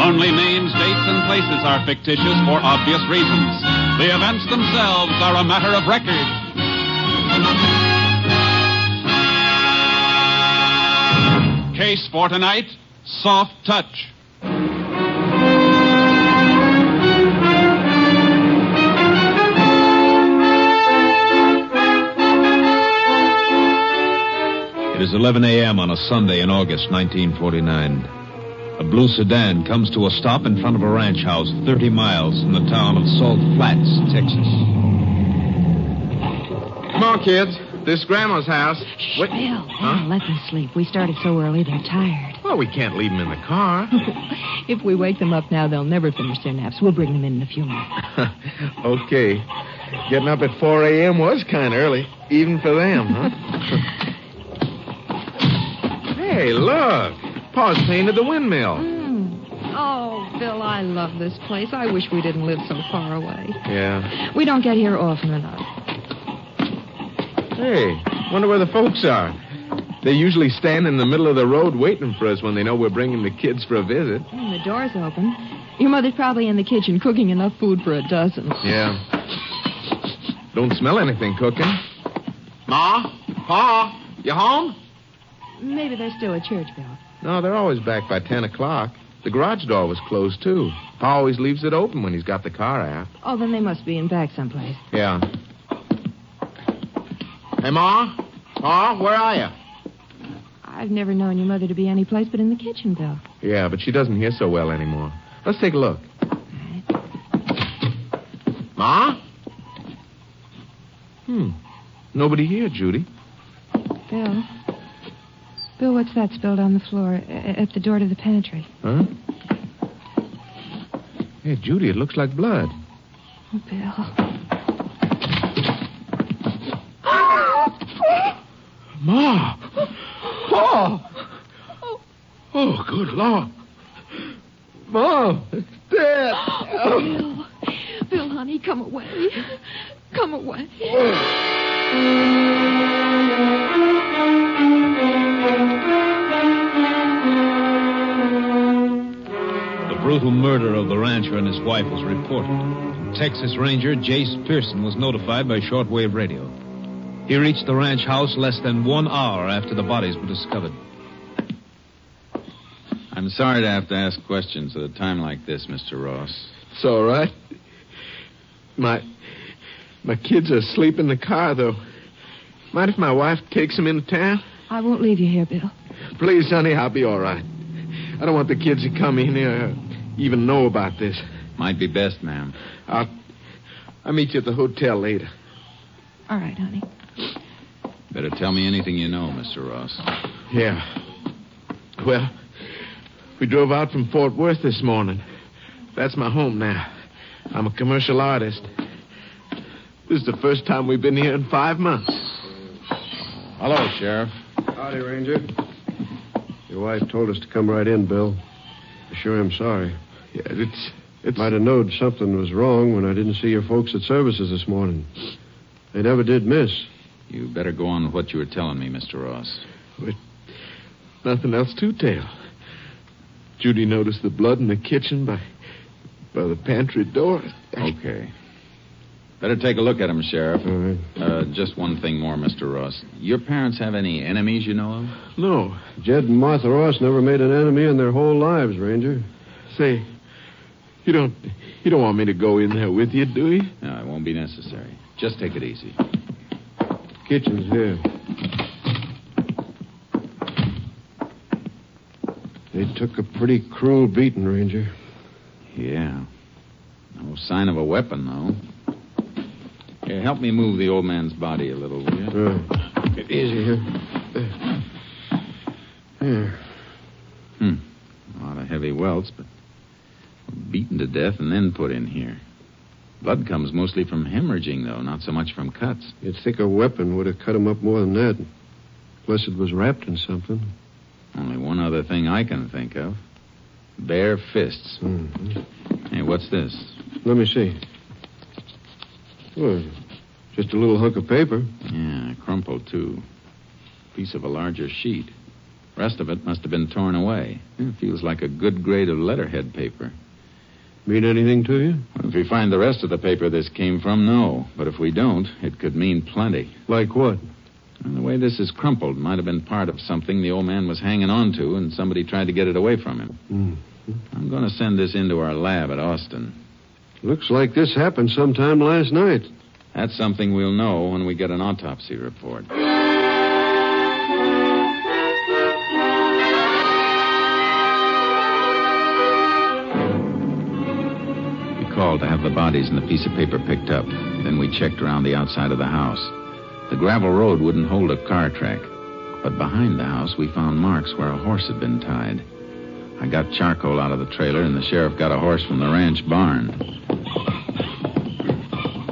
Only names, dates, and places are fictitious for obvious reasons. The events themselves are a matter of record. Case for tonight Soft Touch. It is 11 a.m. on a Sunday in August 1949. A blue sedan comes to a stop in front of a ranch house 30 miles from the town of Salt Flats, Texas. Come on, kids. This is Grandma's house. Wait. Bill, Huh? Bill, let them sleep. We started so early, they're tired. Well, we can't leave them in the car. if we wake them up now, they'll never finish their naps. We'll bring them in in a few minutes. okay. Getting up at 4 a.m. was kind of early, even for them, huh? hey, look. Pa's painted the windmill. Oh, Bill, I love this place. I wish we didn't live so far away. Yeah. We don't get here often enough. Hey, wonder where the folks are. They usually stand in the middle of the road waiting for us when they know we're bringing the kids for a visit. Hmm, the door's open. Your mother's probably in the kitchen cooking enough food for a dozen. Yeah. Don't smell anything cooking. Ma? Pa? You home? Maybe they're still at church, Bill. No, they're always back by 10 o'clock. The garage door was closed, too. Pa always leaves it open when he's got the car out. Oh, then they must be in back someplace. Yeah. Hey, Ma? Pa, where are you? I've never known your mother to be any place but in the kitchen, Bill. Yeah, but she doesn't hear so well anymore. Let's take a look. Ma? Hmm. Nobody here, Judy. Bill. Bill, what's that spilled on the floor at the door to the pantry? Huh? Hey, Judy, it looks like blood. Oh, Bill. Ma! Pa! Oh, good Lord. Mom, it's dead. Bill. Bill, honey, come away. Come away. Oh. The brutal murder of the rancher and his wife was reported. Texas Ranger Jace Pearson was notified by shortwave radio. He reached the ranch house less than one hour after the bodies were discovered. I'm sorry to have to ask questions at a time like this, Mr. Ross. It's all right. My my kids are asleep in the car, though. Mind if my wife takes them into town? I won't leave you here, Bill. Please, honey, I'll be all right. I don't want the kids to come in here or even know about this. Might be best, ma'am. I'll I'll meet you at the hotel later. All right, honey. Better tell me anything you know, Mr. Ross. Yeah. Well, we drove out from Fort Worth this morning. That's my home now. I'm a commercial artist. This is the first time we've been here in five months. Hello, Sheriff. Howdy, Ranger. Your wife told us to come right in, Bill. I sure am sorry. Yeah, it's it's Might have known something was wrong when I didn't see your folks at services this morning. They never did miss. You better go on with what you were telling me, Mr. Ross. With nothing else to tell. Judy noticed the blood in the kitchen by by the pantry door. Okay. Better take a look at him, Sheriff. All right. Uh, just one thing more, Mr. Ross. Your parents have any enemies you know of? No. Jed and Martha Ross never made an enemy in their whole lives, Ranger. Say, You don't you don't want me to go in there with you, do you? No, it won't be necessary. Just take it easy. Kitchen's here. They took a pretty cruel beating, Ranger. Yeah. No sign of a weapon, though. Here, help me move the old man's body a little, will you? Easy here. Here. Hmm. A lot of heavy welts, but beaten to death and then put in here. Blood comes mostly from hemorrhaging, though, not so much from cuts. You'd think a weapon would have cut him up more than that. Unless it was wrapped in something. Only one other thing I can think of bare fists. Mm-hmm. Hey, what's this? Let me see. Well, just a little hunk of paper. Yeah, crumpled, too. Piece of a larger sheet. Rest of it must have been torn away. It feels like a good grade of letterhead paper. Mean anything to you? If we find the rest of the paper this came from, no. But if we don't, it could mean plenty. Like what? And the way this is crumpled might have been part of something the old man was hanging on to, and somebody tried to get it away from him. Mm. I'm going to send this into our lab at Austin. Looks like this happened sometime last night. That's something we'll know when we get an autopsy report. We called to have the bodies and the piece of paper picked up. Then we checked around the outside of the house. The gravel road wouldn't hold a car track. But behind the house, we found marks where a horse had been tied. I got charcoal out of the trailer, and the sheriff got a horse from the ranch barn.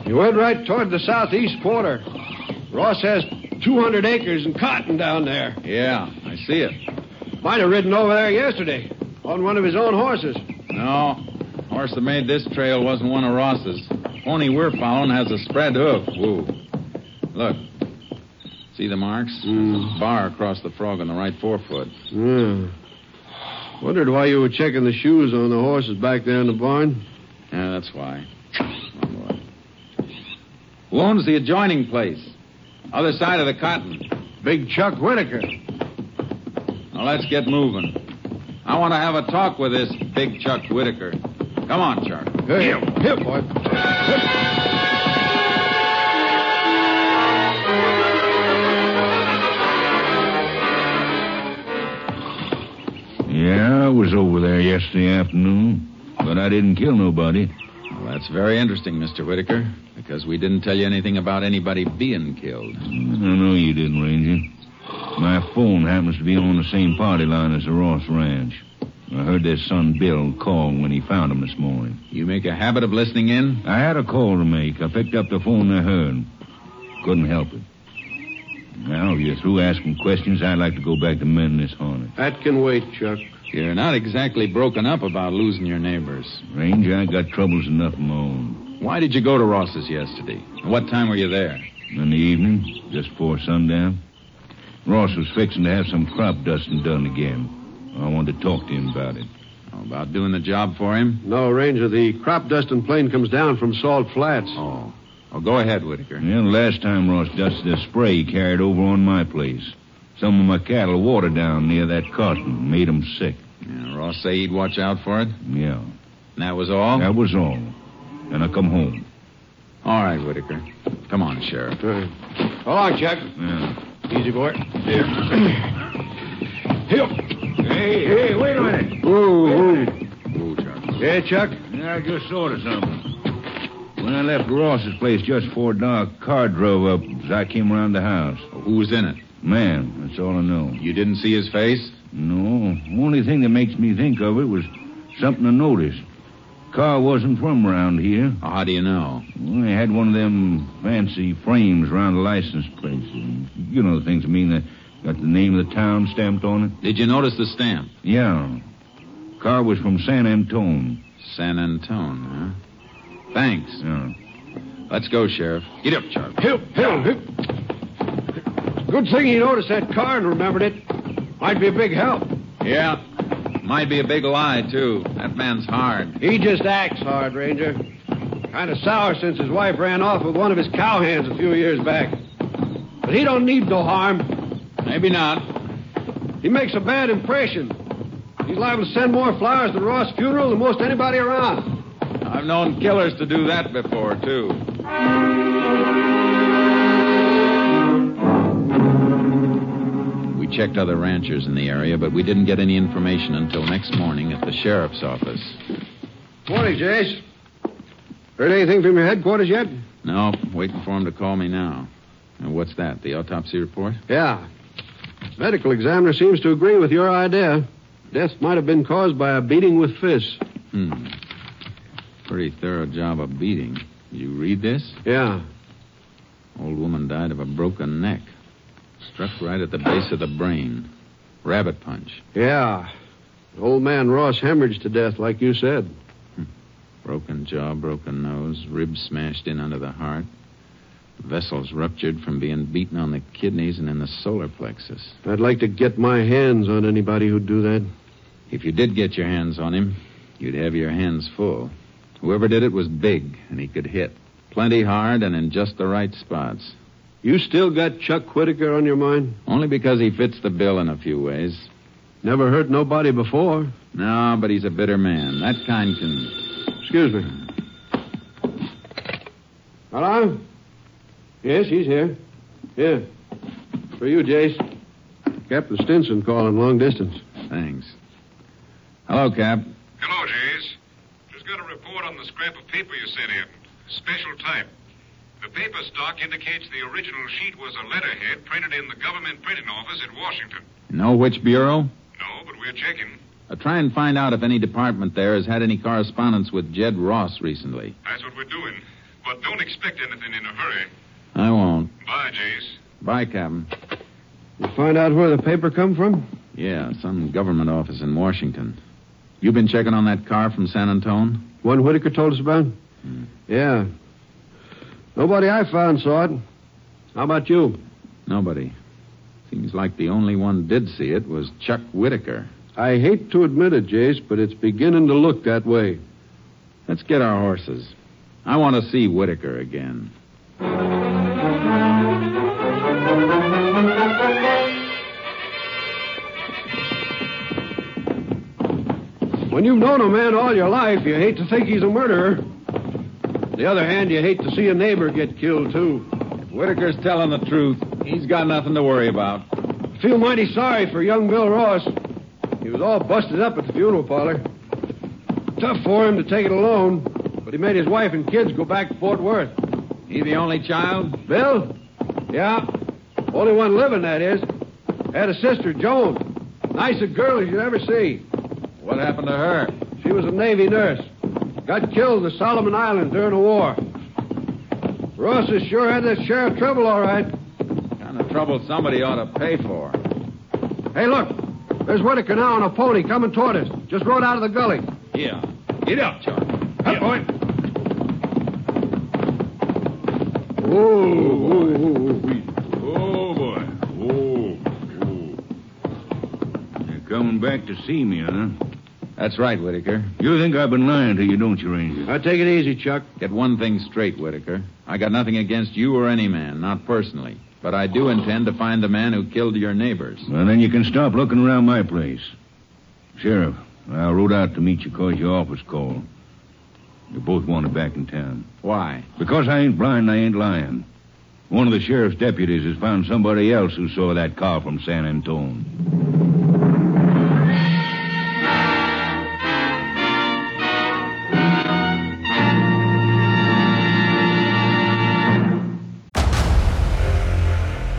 You went right toward the southeast quarter. Ross has 200 acres and cotton down there. Yeah, I see it. Might have ridden over there yesterday on one of his own horses. No, horse that made this trail wasn't one of Ross's. Pony we're following has a spread hoof. Woo. Look. See the marks? Mm. Bar across the frog on the right forefoot. Yeah. Wondered why you were checking the shoes on the horses back there in the barn. Yeah, that's why. Oh, boy. Who owns the adjoining place? Other side of the cotton. Big Chuck Whitaker. Now let's get moving. I want to have a talk with this big Chuck Whitaker. Come on, Chuck. Here, here, boy. Yeah, I was over there yesterday afternoon, but I didn't kill nobody. Well, that's very interesting, Mr. Whitaker, because we didn't tell you anything about anybody being killed. I know you didn't, Ranger. My phone happens to be on the same party line as the Ross Ranch. I heard their son Bill call when he found him this morning. You make a habit of listening in? I had a call to make. I picked up the phone I heard. Couldn't help it. Now, if you're through asking questions, I'd like to go back to mending this harness. That can wait, Chuck. You're not exactly broken up about losing your neighbors. Ranger, I got troubles enough of my own. Why did you go to Ross's yesterday? And what time were you there? In the evening, just before sundown, Ross was fixing to have some crop dusting done again. I wanted to talk to him about it. Oh, about doing the job for him? No, Ranger, the crop dusting plane comes down from Salt Flats. Oh. Oh, go ahead, Whitaker. Yeah, the last time Ross dusted a spray he carried over on my place. Some of my cattle watered down near that cotton, made 'em sick. Yeah, Ross say he'd watch out for it? Yeah, And that was all? that was all. And I come home. All right, Whitaker. Come on, Sheriff. All right. So Chuck. Yeah. Easy, boy. Here. Hey, hey, wait a minute. Ooh, ooh. Ooh, Chuck. Yeah, Chuck? Yeah, I just thought of something. When I left Ross's place just before dark, a car drove up as I came around the house. Who was in it? Man, that's all I know. You didn't see his face? No, only thing that makes me think of it was something I noticed. Car wasn't from around here. How do you know? Well, they had one of them fancy frames around the license plate. You know the things I mean that got the name of the town stamped on it? Did you notice the stamp? Yeah. Car was from San Antone. San Antone, huh? Thanks. Yeah. Let's go, Sheriff. Get up, Chuck. Help! Help! hip. Good thing he noticed that car and remembered it. Might be a big help. Yeah. Might be a big lie, too. That man's hard. He just acts hard, Ranger. Kind of sour since his wife ran off with one of his cowhands a few years back. But he don't need no harm. Maybe not. He makes a bad impression. He's liable to send more flowers to Ross' funeral than most anybody around. I've known killers to do that before, too. We checked other ranchers in the area, but we didn't get any information until next morning at the sheriff's office. Morning, Jace. Heard anything from your headquarters yet? No, waiting for him to call me now. And what's that? The autopsy report? Yeah. Medical examiner seems to agree with your idea. Death might have been caused by a beating with fists. Hmm. Pretty thorough job of beating. You read this? Yeah. Old woman died of a broken neck. Struck right at the base of the brain. Rabbit punch. Yeah. Old man Ross hemorrhaged to death, like you said. Hmm. Broken jaw, broken nose, ribs smashed in under the heart. Vessels ruptured from being beaten on the kidneys and in the solar plexus. I'd like to get my hands on anybody who'd do that. If you did get your hands on him, you'd have your hands full. Whoever did it was big, and he could hit. Plenty hard and in just the right spots. You still got Chuck Whitaker on your mind? Only because he fits the bill in a few ways. Never hurt nobody before. No, but he's a bitter man. That kind can. Excuse me. Hello? Yes, he's here. Here. For you, Jace. Captain Stinson calling long distance. Thanks. Hello, Cap. Hello, Jace. Just got a report on the scrap of paper you sent in. Special type. The paper stock indicates the original sheet was a letterhead printed in the government printing office at Washington. Know which bureau? No, but we're checking. Uh, try and find out if any department there has had any correspondence with Jed Ross recently. That's what we're doing. But don't expect anything in a hurry. I won't. Bye, Jace. Bye, Captain. You find out where the paper come from? Yeah, some government office in Washington. You been checking on that car from San Antone? One Whitaker told us about? Yeah. Nobody I found saw it. How about you? Nobody. Seems like the only one did see it was Chuck Whitaker. I hate to admit it, Jace, but it's beginning to look that way. Let's get our horses. I want to see Whitaker again. When you've known a man all your life, you hate to think he's a murderer. On the other hand, you hate to see a neighbor get killed, too. If Whitaker's telling the truth, he's got nothing to worry about. I feel mighty sorry for young Bill Ross. He was all busted up at the funeral parlor. Tough for him to take it alone, but he made his wife and kids go back to Fort Worth. He the only child? Bill? Yeah. Only one living, that is. Had a sister, Joan. Nice a girl as you'd ever see. What happened to her? She was a Navy nurse. Got killed in the Solomon Islands during the war. Ross has sure had that sheriff trouble, all right. Kind of trouble somebody ought to pay for. Hey, look. There's Whitaker now on a pony coming toward us. Just rode out of the gully. Yeah. Get up, Charlie. Up, boy. Whoa, whoa, whoa, whoa. Oh, boy. Oh, oh. You're coming back to see me, huh? That's right, Whitaker. You think I've been lying to you, don't you, Ranger? Now, take it easy, Chuck. Get one thing straight, Whitaker. I got nothing against you or any man, not personally. But I do intend to find the man who killed your neighbors. Well, then you can stop looking around my place. Sheriff, I rode out to meet you because your office called. You both wanted back in town. Why? Because I ain't blind, I ain't lying. One of the sheriff's deputies has found somebody else who saw that car from San Antone.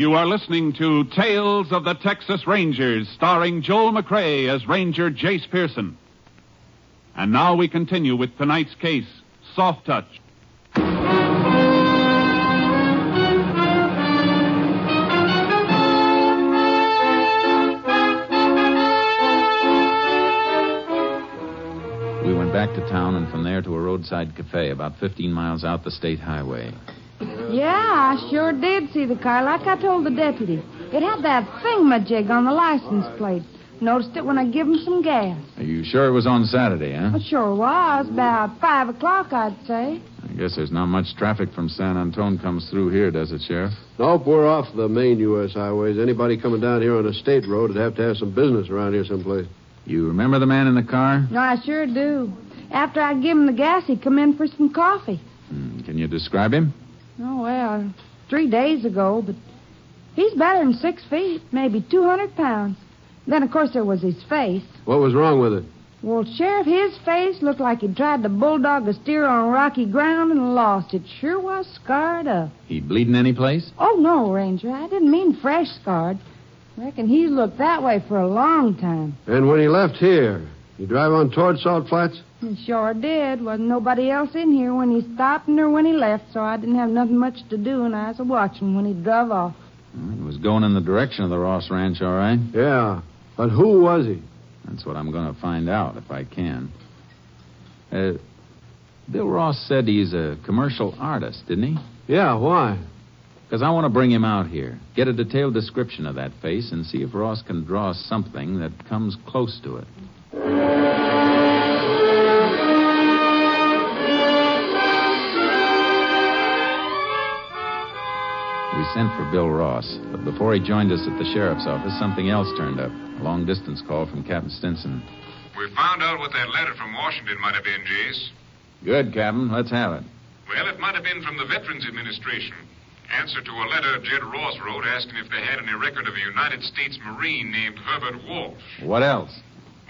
You are listening to Tales of the Texas Rangers, starring Joel McCrea as Ranger Jace Pearson. And now we continue with tonight's case, Soft Touch. We went back to town and from there to a roadside cafe about 15 miles out the state highway. Yeah, I sure did see the car, like I told the deputy. It had that thingamajig on the license plate. Noticed it when I give him some gas. Are you sure it was on Saturday, huh? It sure was. About five o'clock, I'd say. I guess there's not much traffic from San Antone comes through here, does it, Sheriff? Nope, we're off the main U.S. highways. Anybody coming down here on a state road would have to have some business around here someplace. You remember the man in the car? No, I sure do. After I give him the gas, he come in for some coffee. Hmm, Can you describe him? Oh, well, three days ago, but he's better than six feet, maybe 200 pounds. Then, of course, there was his face. What was wrong with it? Well, Sheriff, his face looked like he'd tried to bulldog a steer on rocky ground and lost. It sure was scarred up. He bleeding any place? Oh, no, Ranger. I didn't mean fresh scarred. Reckon he's looked that way for a long time. And when he left here, you drive on toward Salt Flats? He sure did. Wasn't nobody else in here when he stopped nor when he left, so I didn't have nothing much to do, and I was watching when he drove off. He was going in the direction of the Ross Ranch, all right. Yeah. But who was he? That's what I'm going to find out if I can. Uh, Bill Ross said he's a commercial artist, didn't he? Yeah, why? Because I want to bring him out here, get a detailed description of that face, and see if Ross can draw something that comes close to it. We sent for Bill Ross, but before he joined us at the sheriff's office, something else turned up. A long distance call from Captain Stinson. We found out what that letter from Washington might have been, Jace. Good, Captain. Let's have it. Well, it might have been from the Veterans Administration. Answer to a letter Jed Ross wrote asking if they had any record of a United States Marine named Herbert Walsh. What else?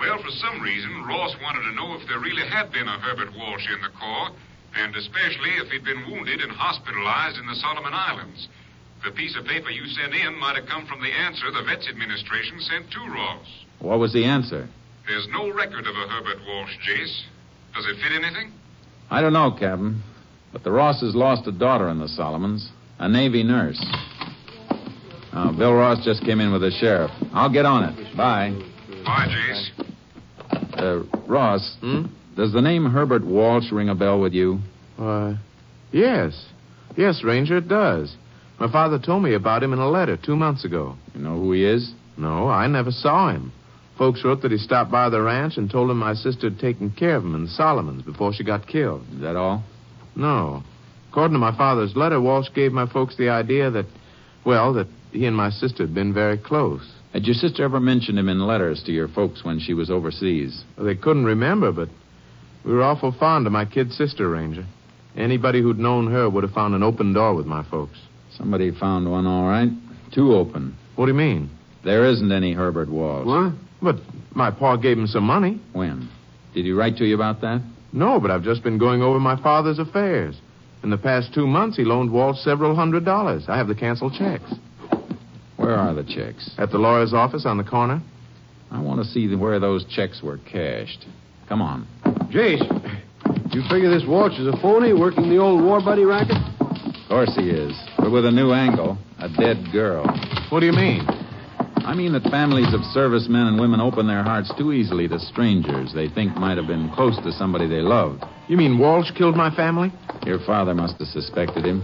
Well, for some reason, Ross wanted to know if there really had been a Herbert Walsh in the Corps, and especially if he'd been wounded and hospitalized in the Solomon Islands. The piece of paper you sent in might have come from the answer the Vets Administration sent to Ross. What was the answer? There's no record of a Herbert Walsh, Jace. Does it fit anything? I don't know, Captain. But the Rosses lost a daughter in the Solomons, a Navy nurse. Oh, Bill Ross just came in with the sheriff. I'll get on it. Bye. Bye, Jace. Uh, Ross, Hmm? does the name Herbert Walsh ring a bell with you? Why, yes. Yes, Ranger, it does. My father told me about him in a letter two months ago. You know who he is? No, I never saw him. Folks wrote that he stopped by the ranch and told him my sister had taken care of him in the Solomons before she got killed. Is that all? No. According to my father's letter, Walsh gave my folks the idea that, well, that he and my sister had been very close. Had your sister ever mentioned him in letters to your folks when she was overseas? Well, they couldn't remember, but we were awful fond of my kid sister, Ranger. Anybody who'd known her would have found an open door with my folks. Somebody found one, all right. Two open. What do you mean? There isn't any Herbert Walsh. What? But my pa gave him some money. When? Did he write to you about that? No, but I've just been going over my father's affairs. In the past two months, he loaned Walt several hundred dollars. I have the canceled checks. Where are the checks? At the lawyer's office on the corner. I want to see the- where those checks were cashed. Come on. Jace, you figure this Walsh is a phony working the old war buddy racket? Of course he is, but with a new angle. A dead girl. What do you mean? I mean that families of servicemen and women open their hearts too easily to strangers they think might have been close to somebody they loved. You mean Walsh killed my family? Your father must have suspected him.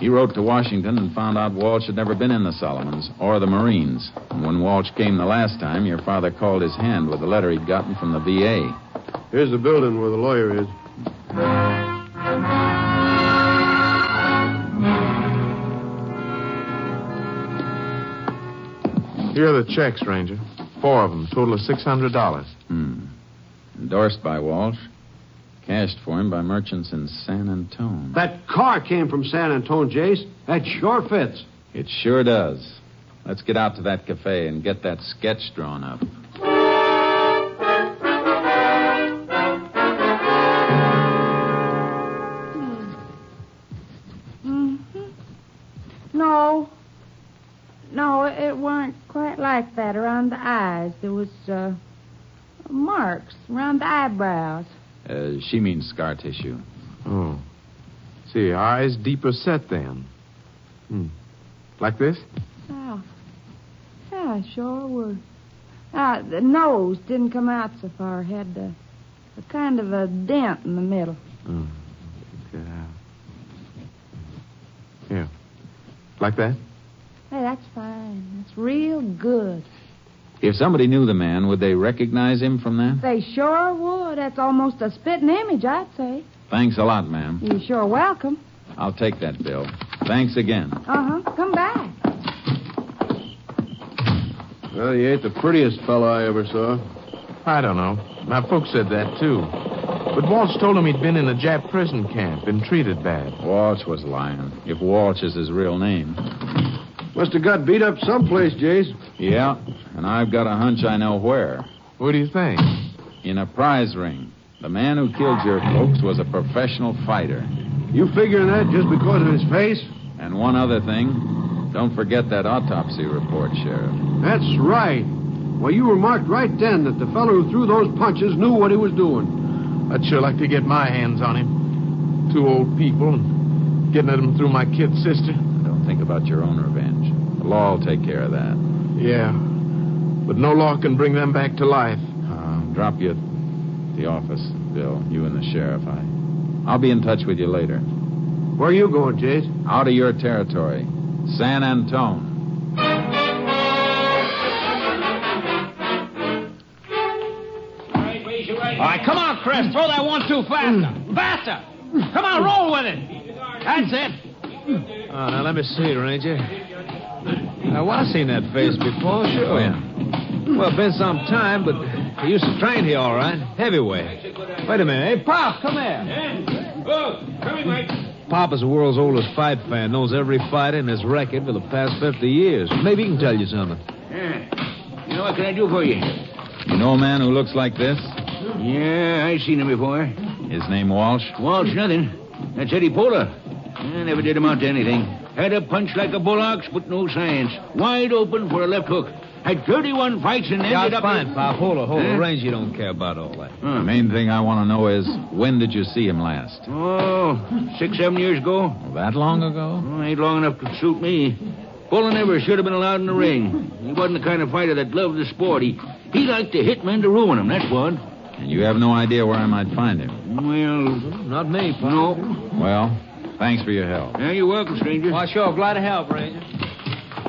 He wrote to Washington and found out Walsh had never been in the Solomons or the Marines. And when Walsh came the last time, your father called his hand with a letter he'd gotten from the VA. Here's the building where the lawyer is. Here are the checks, Ranger. Four of them, total of $600. Hmm. Endorsed by Walsh. Cashed for him by merchants in San Antone. That car came from San Antone, Jace. That sure fits. It sure does. Let's get out to that cafe and get that sketch drawn up. hmm No. No, it weren't quite like that around the eyes. There was, uh, marks around the eyebrows. Uh, she means scar tissue. Oh. See, eyes deeper set then. Hmm. Like this? Oh. Yeah, sure were. Ah, the nose didn't come out so far. Had, uh, A kind of a dent in the middle. Oh, check that out. Here. Like that? Hey, that's fine. That's real good. If somebody knew the man, would they recognize him from that? They sure would. That's almost a spitting image, I'd say. Thanks a lot, ma'am. You're sure welcome. I'll take that bill. Thanks again. Uh huh. Come back. Well, he ain't the prettiest fellow I ever saw. I don't know. My folks said that, too. But Walsh told him he'd been in a Jap prison camp and treated bad. Walsh was lying. If Walsh is his real name. Must have got beat up someplace, Jace. Yeah, and I've got a hunch I know where. What do you think? In a prize ring. The man who killed your folks was a professional fighter. You figuring that just because of his face? And one other thing. Don't forget that autopsy report, Sheriff. That's right. Well, you remarked right then that the fellow who threw those punches knew what he was doing. I'd sure like to get my hands on him. Two old people and getting at him through my kid sister. Don't think about your own revenge. The law will take care of that. Yeah. But no law can bring them back to life. Uh, drop you at the office, Bill. You and the sheriff. I, I'll be in touch with you later. Where are you going, Jace? Out of your territory, San Antone. All right, come on, Chris. Throw that one two faster. Faster. Come on, roll with it. That's it. Oh, now let me see, Ranger. Now, I've seen that face before, sure. Yeah. Well, been some time, but he used to train here all right. Heavyweight. Wait a minute. Hey, Pop, come here. Oh, coming, Mike. Pop is the world's oldest fight fan, knows every fighter in his record for the past 50 years. Maybe he can tell you something. Yeah. You know, what can I do for you? You know a man who looks like this? Yeah, I seen him before. His name Walsh? Walsh, nothing. That's Eddie Pola. I never did amount to anything. Had a punch like a bull ox, but no science. Wide open for a left hook. Had 31 fights and ended it's up... fine, Pop. Hold it, hold it. Huh? Ranger don't care about all that. The main thing I want to know is when did you see him last? Oh, six, seven years ago. That long ago? Oh, ain't long enough to suit me. Pola never should have been allowed in the ring. He wasn't the kind of fighter that loved the sport. He, he liked to hit men to ruin them, that's what. And you have no idea where I might find him. Well, Not me, Pop. no. Well, thanks for your help. Yeah, you're welcome, stranger. Why, sure. Glad to help, Ranger.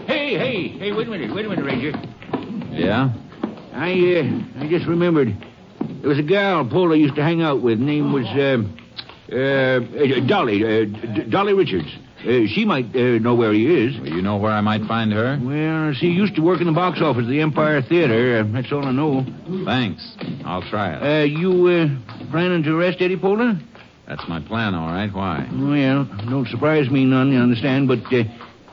Hey, hey, hey, wait a minute, wait a minute, Ranger. Yeah? I, uh, I just remembered. There was a gal Pola used to hang out with. Name was, uh, uh, uh Dolly, uh, D- Dolly Richards. Uh, she might uh, know where he is. Well, you know where I might find her? Well, she used to work in the box office of the Empire Theater. Uh, that's all I know. Thanks. I'll try it. Uh, you, uh, planning to arrest Eddie Pola? That's my plan, all right. Why? Well, don't surprise me none, you understand, but, uh,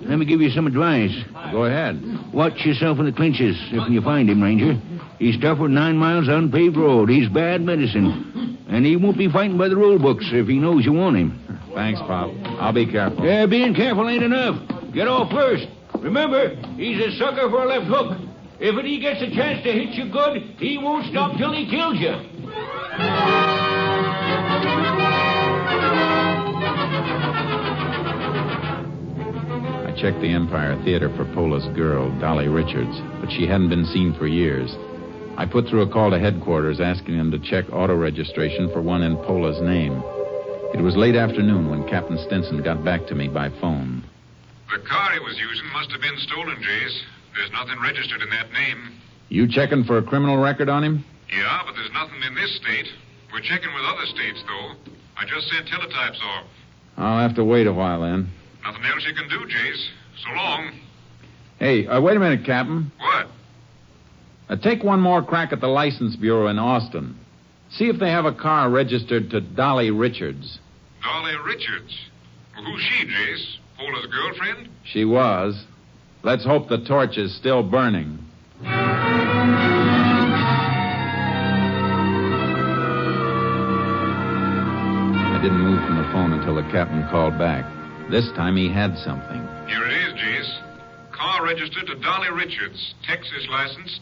let me give you some advice. Go ahead. Watch yourself in the clinches if you find him, Ranger. He's tough for nine miles unpaved road. He's bad medicine. And he won't be fighting by the rule books if he knows you want him. Thanks, Pop. I'll be careful. Yeah, being careful ain't enough. Get off first. Remember, he's a sucker for a left hook. If he gets a chance to hit you good, he won't stop till he kills you. Checked the Empire Theater for Pola's girl, Dolly Richards, but she hadn't been seen for years. I put through a call to headquarters asking them to check auto registration for one in Pola's name. It was late afternoon when Captain Stinson got back to me by phone. The car he was using must have been stolen, Jace. There's nothing registered in that name. You checking for a criminal record on him? Yeah, but there's nothing in this state. We're checking with other states, though. I just sent teletypes off. I'll have to wait a while then. Nothing else you can do, Jace. So long. Hey, uh, wait a minute, Captain. What? Uh, take one more crack at the license bureau in Austin. See if they have a car registered to Dolly Richards. Dolly Richards. Well, who's she, Jace? Pola's girlfriend? She was. Let's hope the torch is still burning. I didn't move from the phone until the captain called back. This time he had something. Here it is, Jace. Car registered to Dolly Richards. Texas license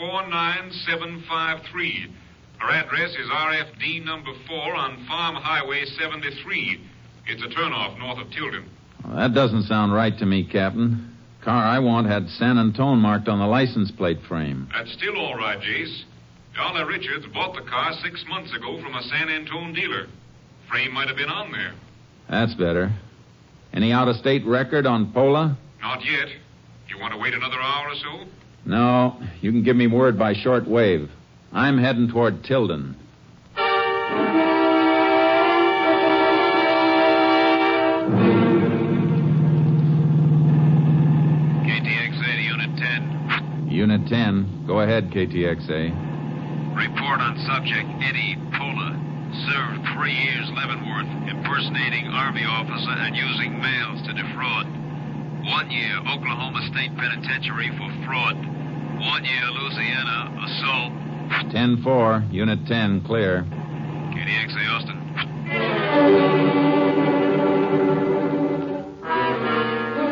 T49753. Her address is RFD number 4 on Farm Highway 73. It's a turnoff north of Tilden. Well, that doesn't sound right to me, Captain. Car I want had San Antone marked on the license plate frame. That's still all right, Jace. Dolly Richards bought the car six months ago from a San Antone dealer. Frame might have been on there. That's better. Any out of state record on Pola? Not yet. You want to wait another hour or so? No. You can give me word by short wave. I'm heading toward Tilden. KTXA Unit 10. Unit 10. Go ahead, KTXA. Report on subject Eddie. Served three years Leavenworth, impersonating Army officer and using mails to defraud. One year Oklahoma State Penitentiary for fraud. One year Louisiana assault. 10 4. Unit 10. Clear. KTXA Austin.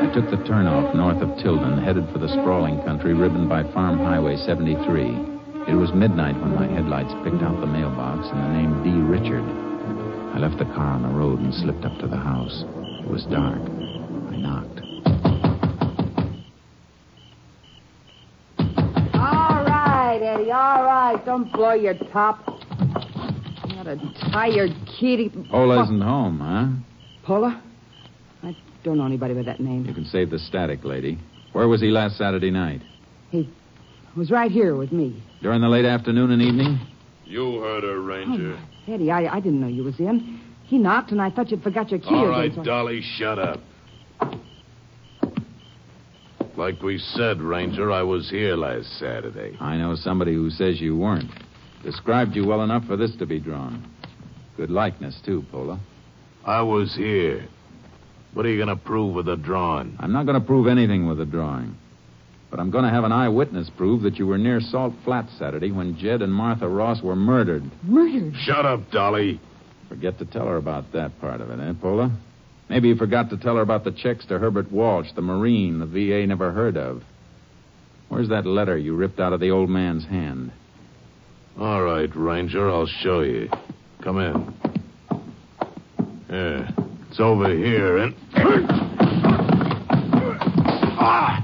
I took the turnoff north of Tilden, headed for the sprawling country ribboned by Farm Highway 73. It was midnight when my headlights picked out the mailbox and the name D. Richard. I left the car on the road and slipped up to the house. It was dark. I knocked. All right, Eddie, all right. Don't blow your top. What a tired kitty. Pola isn't home, huh? Pola? I don't know anybody by that name. You can save the static, lady. Where was he last Saturday night? He was right here with me. During the late afternoon and evening? You heard her, Ranger. Oh, Eddie, I, I didn't know you was in. He knocked, and I thought you'd forgot your key. All or right, something. Dolly, shut up. Like we said, Ranger, I was here last Saturday. I know somebody who says you weren't. Described you well enough for this to be drawn. Good likeness, too, Pola. I was here. What are you going to prove with the drawing? I'm not going to prove anything with the drawing. But I'm going to have an eyewitness prove that you were near Salt Flat Saturday when Jed and Martha Ross were murdered. Murdered? Shut up, Dolly. Forget to tell her about that part of it, eh, Pola? Maybe you forgot to tell her about the checks to Herbert Walsh, the Marine the VA never heard of. Where's that letter you ripped out of the old man's hand? All right, Ranger, I'll show you. Come in. Yeah, it's over here, and. ah!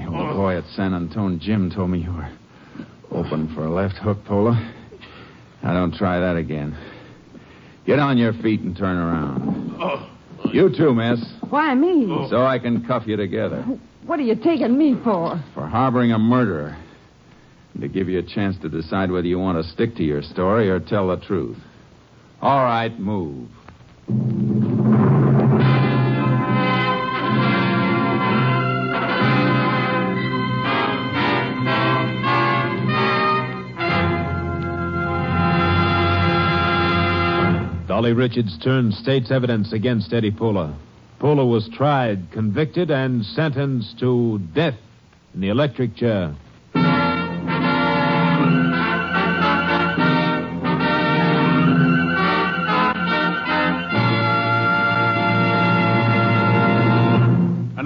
The old boy at San Antone gym told me you were open for a left hook, Pola. Now, don't try that again. Get on your feet and turn around. Oh. You too, miss. Why me? Oh. So I can cuff you together What are you taking me for? for harboring a murderer. And to give you a chance to decide whether you want to stick to your story or tell the truth. All right, move. Dolly Richards turned state's evidence against Eddie Pola. Pola was tried, convicted, and sentenced to death in the electric chair. And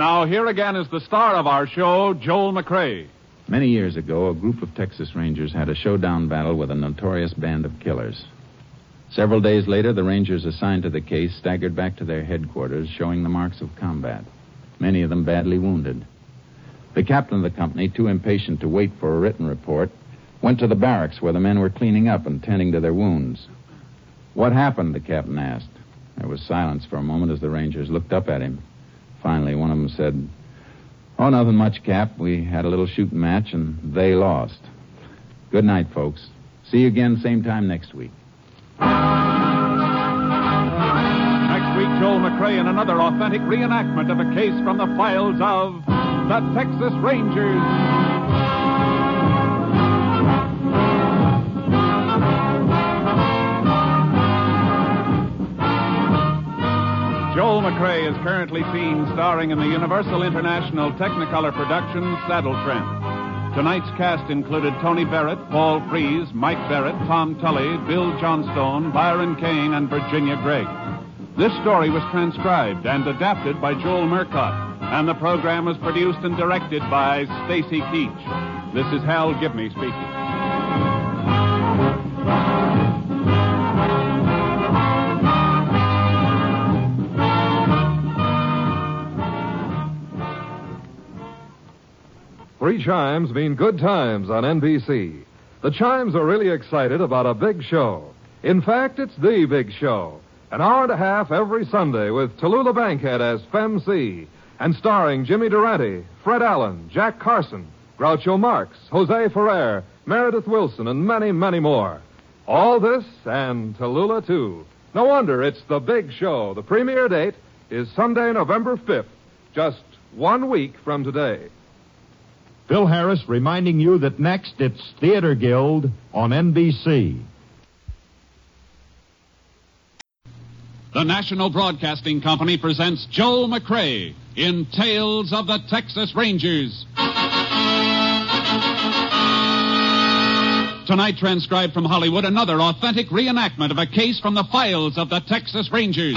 now, here again is the star of our show, Joel McCrea. Many years ago, a group of Texas Rangers had a showdown battle with a notorious band of killers. Several days later, the Rangers assigned to the case staggered back to their headquarters, showing the marks of combat, many of them badly wounded. The captain of the company, too impatient to wait for a written report, went to the barracks where the men were cleaning up and tending to their wounds. What happened? the captain asked. There was silence for a moment as the Rangers looked up at him. Finally, one of them said, Oh, nothing much, Cap. We had a little shooting match, and they lost. Good night, folks. See you again same time next week. Next week, Joel McCrea in another authentic reenactment of a case from the files of the Texas Rangers. Joel McCrea is currently seen starring in the Universal International Technicolor production Saddle Tramp. Tonight's cast included Tony Barrett, Paul Frees, Mike Barrett, Tom Tully, Bill Johnstone, Byron Kane, and Virginia Gregg. This story was transcribed and adapted by Joel Murcott, and the program was produced and directed by Stacy Keach. This is Hal Gibney speaking. Three chimes mean good times on NBC. The chimes are really excited about a big show. In fact, it's the big show. An hour and a half every Sunday with Tallulah Bankhead as Fem C and starring Jimmy Durante, Fred Allen, Jack Carson, Groucho Marx, Jose Ferrer, Meredith Willson, and many, many more. All this and Tallulah, too. No wonder it's the big show. The premiere date is Sunday, November 5th, just one week from today. Phil Harris reminding you that next it's Theater Guild on NBC. The National Broadcasting Company presents Joel McCrea in Tales of the Texas Rangers. Tonight, transcribed from Hollywood, another authentic reenactment of a case from the files of the Texas Rangers.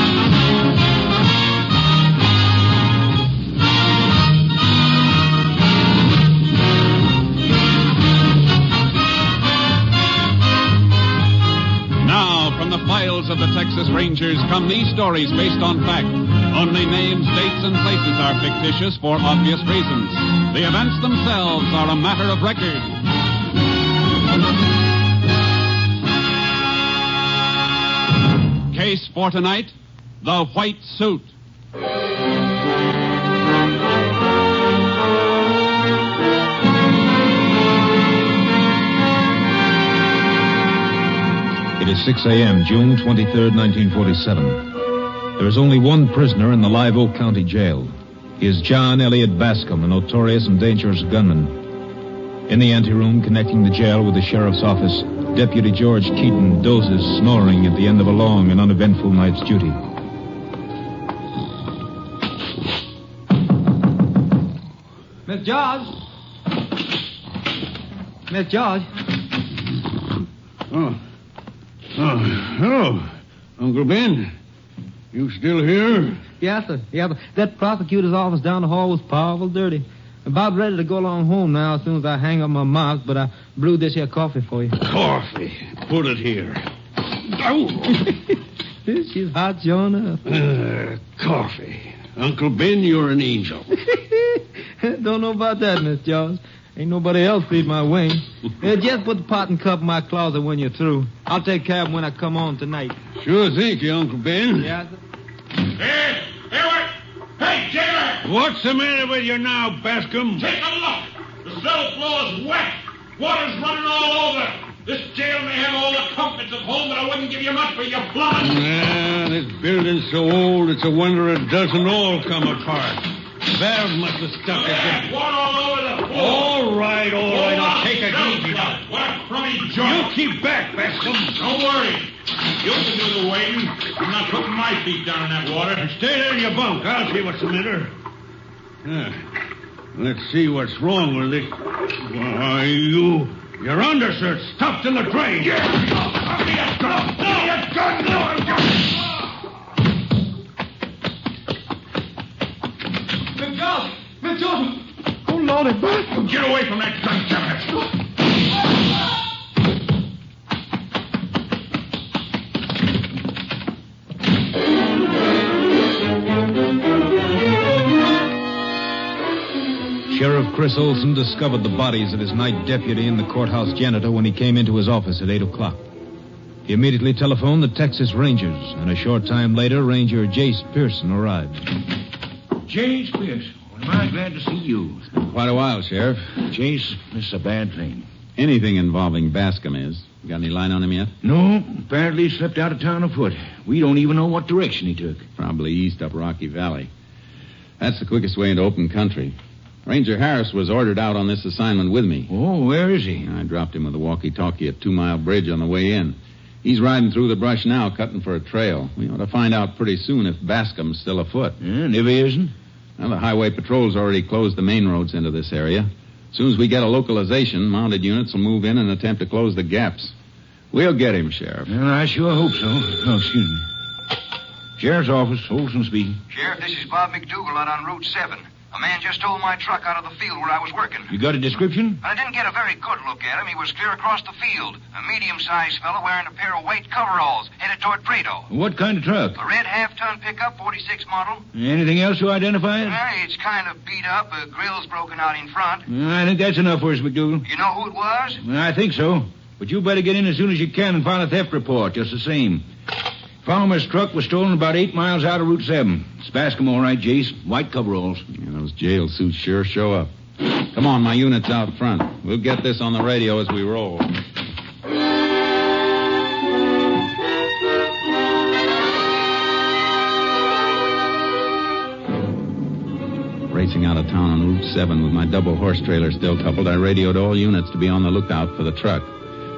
Of the Texas Rangers come these stories based on fact. Only names, dates, and places are fictitious for obvious reasons. The events themselves are a matter of record. Case for tonight The White Suit. 6 a.m., June 23rd, 1947. There is only one prisoner in the Live Oak County Jail. He is John Elliot Bascom, a notorious and dangerous gunman. In the anteroom connecting the jail with the sheriff's office, Deputy George Keaton dozes snoring at the end of a long and uneventful night's duty. Miss George. Miss George. Oh. Oh, hello. Uncle Ben. You still here? Yes, sir. Yes, sir. That prosecutor's office down the hall was powerful dirty. About ready to go along home now as soon as I hang up my mask, but I brewed this here coffee for you. Coffee. Put it here. She's hot, enough. Uh, coffee. Uncle Ben, you're an angel. Don't know about that, Miss George. Ain't nobody else feed my wings. Uh, just put the pot and cup in my closet when you're through. I'll take care of 'em when I come on tonight. Sure thank you, Uncle Ben. Yeah, sir. Hey, hey, what? Hey, jailer! What's the matter with you now, Bascom? Take a look. The cell floor is wet. Water's running all over. This jail may have all the comforts of home, but I wouldn't give you much for your blood. Yeah, this building's so old, it's a wonder it doesn't all come apart. Must have stuck it Yeah, water all over the floor. All right, all right, I'll take it cell easy. What a crummy joint. You keep back, Bascom. Don't worry. You can do the waiting. I'm not putting my feet down in that water. Stay there in your bunk. I'll see what's the matter. Yeah. Let's see what's wrong with it. Why, you... Your undershirt's stuffed in the drain. Me from that gun cabinet. Sheriff Chris Olson discovered the bodies of his night deputy and the courthouse janitor when he came into his office at 8 o'clock. He immediately telephoned the Texas Rangers, and a short time later, Ranger Jace Pearson arrived. Jace Pearson. Am I glad to see you. Quite a while, Sheriff. Chase, this is a bad thing. Anything involving Bascom is. You got any line on him yet? No, apparently he slipped out of town afoot. We don't even know what direction he took. Probably east up Rocky Valley. That's the quickest way into open country. Ranger Harris was ordered out on this assignment with me. Oh, where is he? I dropped him with a walkie-talkie at Two Mile Bridge on the way in. He's riding through the brush now, cutting for a trail. We ought to find out pretty soon if Bascom's still afoot. And if he isn't? Well, the highway patrol's already closed the main roads into this area. As soon as we get a localization, mounted units will move in and attempt to close the gaps. We'll get him, Sheriff. Well, I sure hope so. Oh, excuse me. Sheriff's office, Olson speaking. Sheriff, this is Bob McDougal out on Route 7. A man just stole my truck out of the field where I was working. You got a description? I didn't get a very good look at him. He was clear across the field. A medium-sized fellow wearing a pair of white coveralls, headed toward Prado. What kind of truck? A red half-ton pickup, 46 model. Anything else to identify it? Well, it's kind of beat up. A grill's broken out in front. I think that's enough for us, McDougal. You know who it was? I think so. But you better get in as soon as you can and file a theft report, just the same. Farmer's truck was stolen about eight miles out of Route 7. It's Bascom, all right, Jace. White coveralls. Yeah, those jail suits sure show up. Come on, my unit's out front. We'll get this on the radio as we roll. Racing out of town on Route 7 with my double horse trailer still coupled, I radioed all units to be on the lookout for the truck.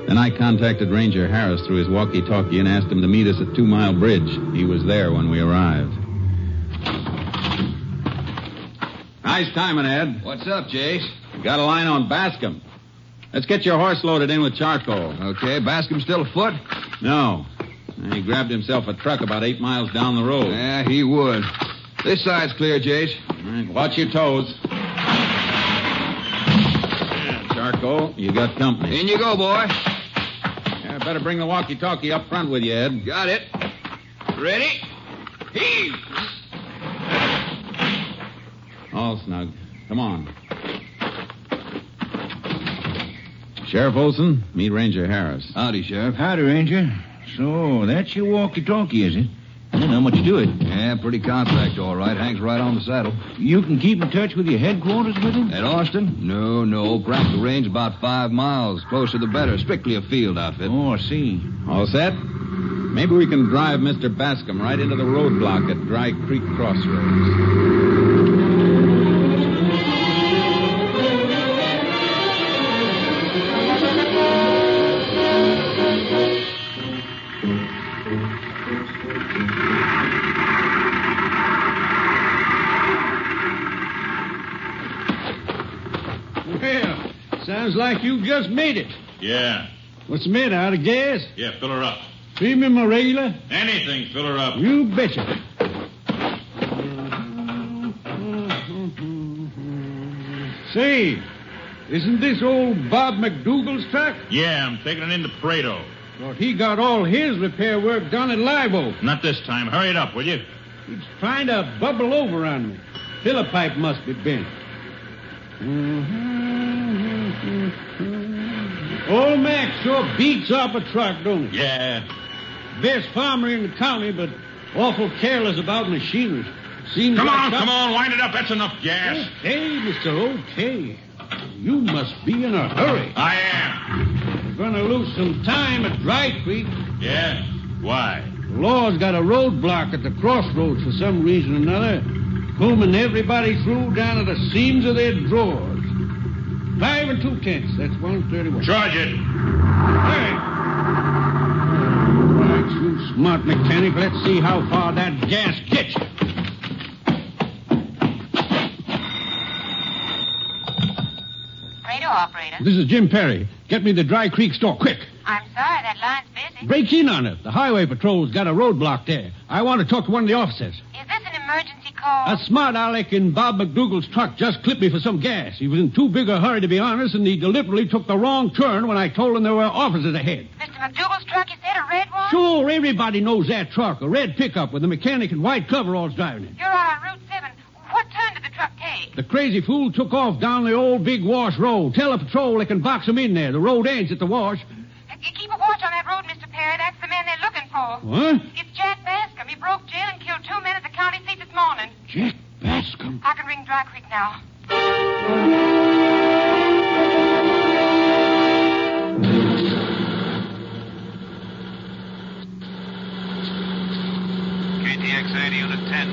Then I contacted Ranger Harris through his walkie-talkie and asked him to meet us at Two Mile Bridge. He was there when we arrived. Nice timing, Ed. What's up, Jace? Got a line on Bascom. Let's get your horse loaded in with charcoal. Okay, Bascom still afoot? No. He grabbed himself a truck about eight miles down the road. Yeah, he would. This side's clear, Jace. Watch your toes. Charcoal, you got company. In you go, boy. Better bring the walkie-talkie up front with you, Ed. Got it. Ready? Heave! All snug. Come on. Sheriff Olson, meet Ranger Harris. Howdy, Sheriff. Howdy, Ranger. So, that's your walkie-talkie, is it? Well, not much to do it. Yeah, pretty contract, all right. Hangs right on the saddle. You can keep in touch with your headquarters with him? At Austin? No, no. Practical range about five miles. Closer the better. Strictly a field outfit. Oh, I see. All set? Maybe we can drive Mr. Bascom right into the roadblock at Dry Creek Crossroads. Sounds like you just made it. Yeah. What's the matter, out of gas? Yeah, fill her up. Premium or regular? Anything, fill her up. You betcha. Say, isn't this old Bob McDougal's truck? Yeah, I'm taking it into Prado. Thought he got all his repair work done at Live Oak. Not this time. Hurry it up, will you? He's trying to bubble over on me. Filler pipe must be bent. Mm-hmm. Old Mac sure beats up a truck, don't he? Yeah. Best farmer in the county, but awful careless about machinery. Seems Come like on, some- come on, wind it up. That's enough gas. Oh, hey, Mr. Okay. You must be in a hurry. I am. We're gonna lose some time at Dry Creek. Yeah? Why? The law's got a roadblock at the crossroads for some reason or another, combing everybody through down to the seams of their drawers. Five and two tenths. That's one thirty-one. Charge it. Hey. All right, you smart mechanic. Let's see how far that gas gets you. Prado operator. This is Jim Perry. Get me the Dry Creek store, quick. I'm sorry, that line's busy. Break in on it. The highway patrol's got a roadblock there. I want to talk to one of the officers. Is this an emergency call? A smart aleck in Bob McDougal's truck just clipped me for some gas. He was in too big a hurry to be honest, and he deliberately took the wrong turn when I told him there were officers ahead. Mr. McDougal's truck, is that a red one? Sure, everybody knows that truck. A red pickup with a mechanic in white coveralls driving it. You're on Route 7. What turn did the truck take? The crazy fool took off down the old Big Wash Road. Tell the patrol they can box him in there. The road ends at the wash. Uh, Keep a watch on that road, Mr. Perry. That's the man they're looking for. What? It's Jack Bascom. He broke jail and killed two men at the county seat this morning. Jack Bascom. I can ring Dry Creek now. KTXA to Unit 10.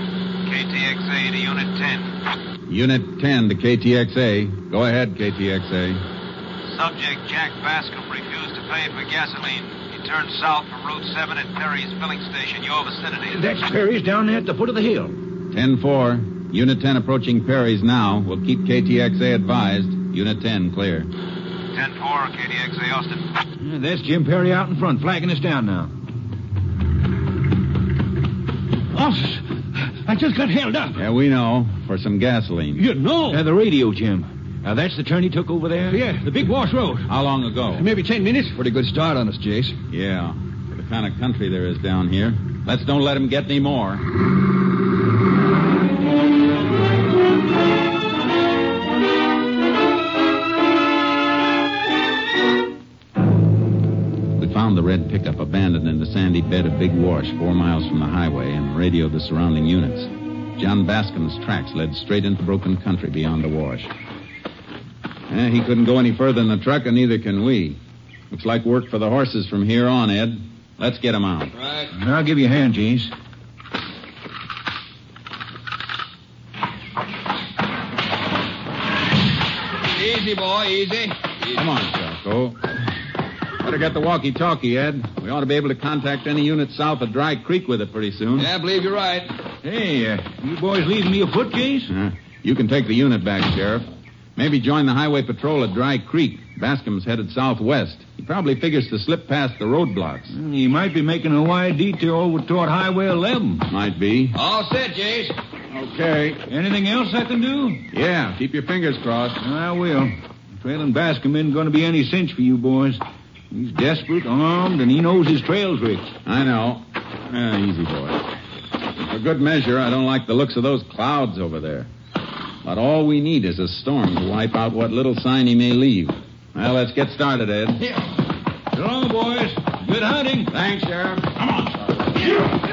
KTXA to Unit 10. Unit 10 to KTXA. Go ahead, KTXA. Subject Jack Bascom refused to pay for gasoline. He turned south from Route 7 at Perry's filling station, your vicinity. That's Perry's down there at the foot of the hill. 10-4. Unit 10 approaching Perry's now. We'll keep KTXA advised. Unit 10 clear. 10-4, KDXA Austin. Yeah, that's Jim Perry out in front, flagging us down now. Officer, I just got held up. Yeah, we know. For some gasoline. You know? Uh, the radio, Jim. Now, that's the turn he took over there? Yeah, the Big Wash Road. How long ago? Maybe ten minutes. Pretty good start on us, Jace. Yeah. For the kind of country there is down here. Let's don't let him get any more. We found the red pickup abandoned in the sandy bed of Big Wash, four miles from the highway, and radioed the surrounding units. John Bascom's tracks led straight into broken country beyond the wash. Eh, he couldn't go any further in the truck, and neither can we. Looks like work for the horses from here on, Ed. Let's get get 'em out. Right. I'll give you a hand, Jace. Easy, boy, easy. Come on, Charco. Better get the walkie-talkie, Ed. We ought to be able to contact any unit south of Dry Creek with it pretty soon. Yeah, I believe you're right. Hey, uh, you boys leaving me afoot, Jace? Uh, you can take the unit back, Sheriff. Maybe join the highway patrol at Dry Creek. Bascom's headed southwest. He probably figures to slip past the roadblocks. Mm, he might be making a wide detour over toward Highway 11. Might be. All set, Jace. Okay. Anything else I can do? Yeah, keep your fingers crossed. I will. Trailing Bascom isn't going to be any cinch for you boys. He's desperate, armed, and he knows his trails, Rick. I know. Yeah, easy, boy. For good measure, I don't like the looks of those clouds over there. But all we need is a storm to wipe out what little sign he may leave. Well, let's get started, Ed. Yeah. So long, boys. Good hunting. Thanks, Sheriff. Come on, You are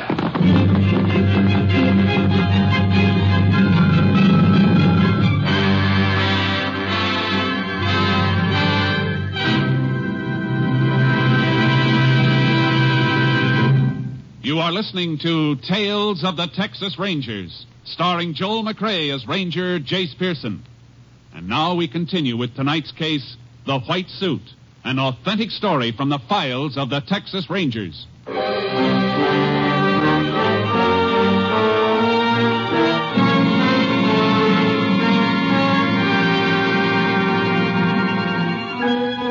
listening to Tales of the Texas Rangers, starring Joel McCrea as Ranger Jace Pearson. And now we continue with tonight's case, The White Suit, an authentic story from the files of the Texas Rangers.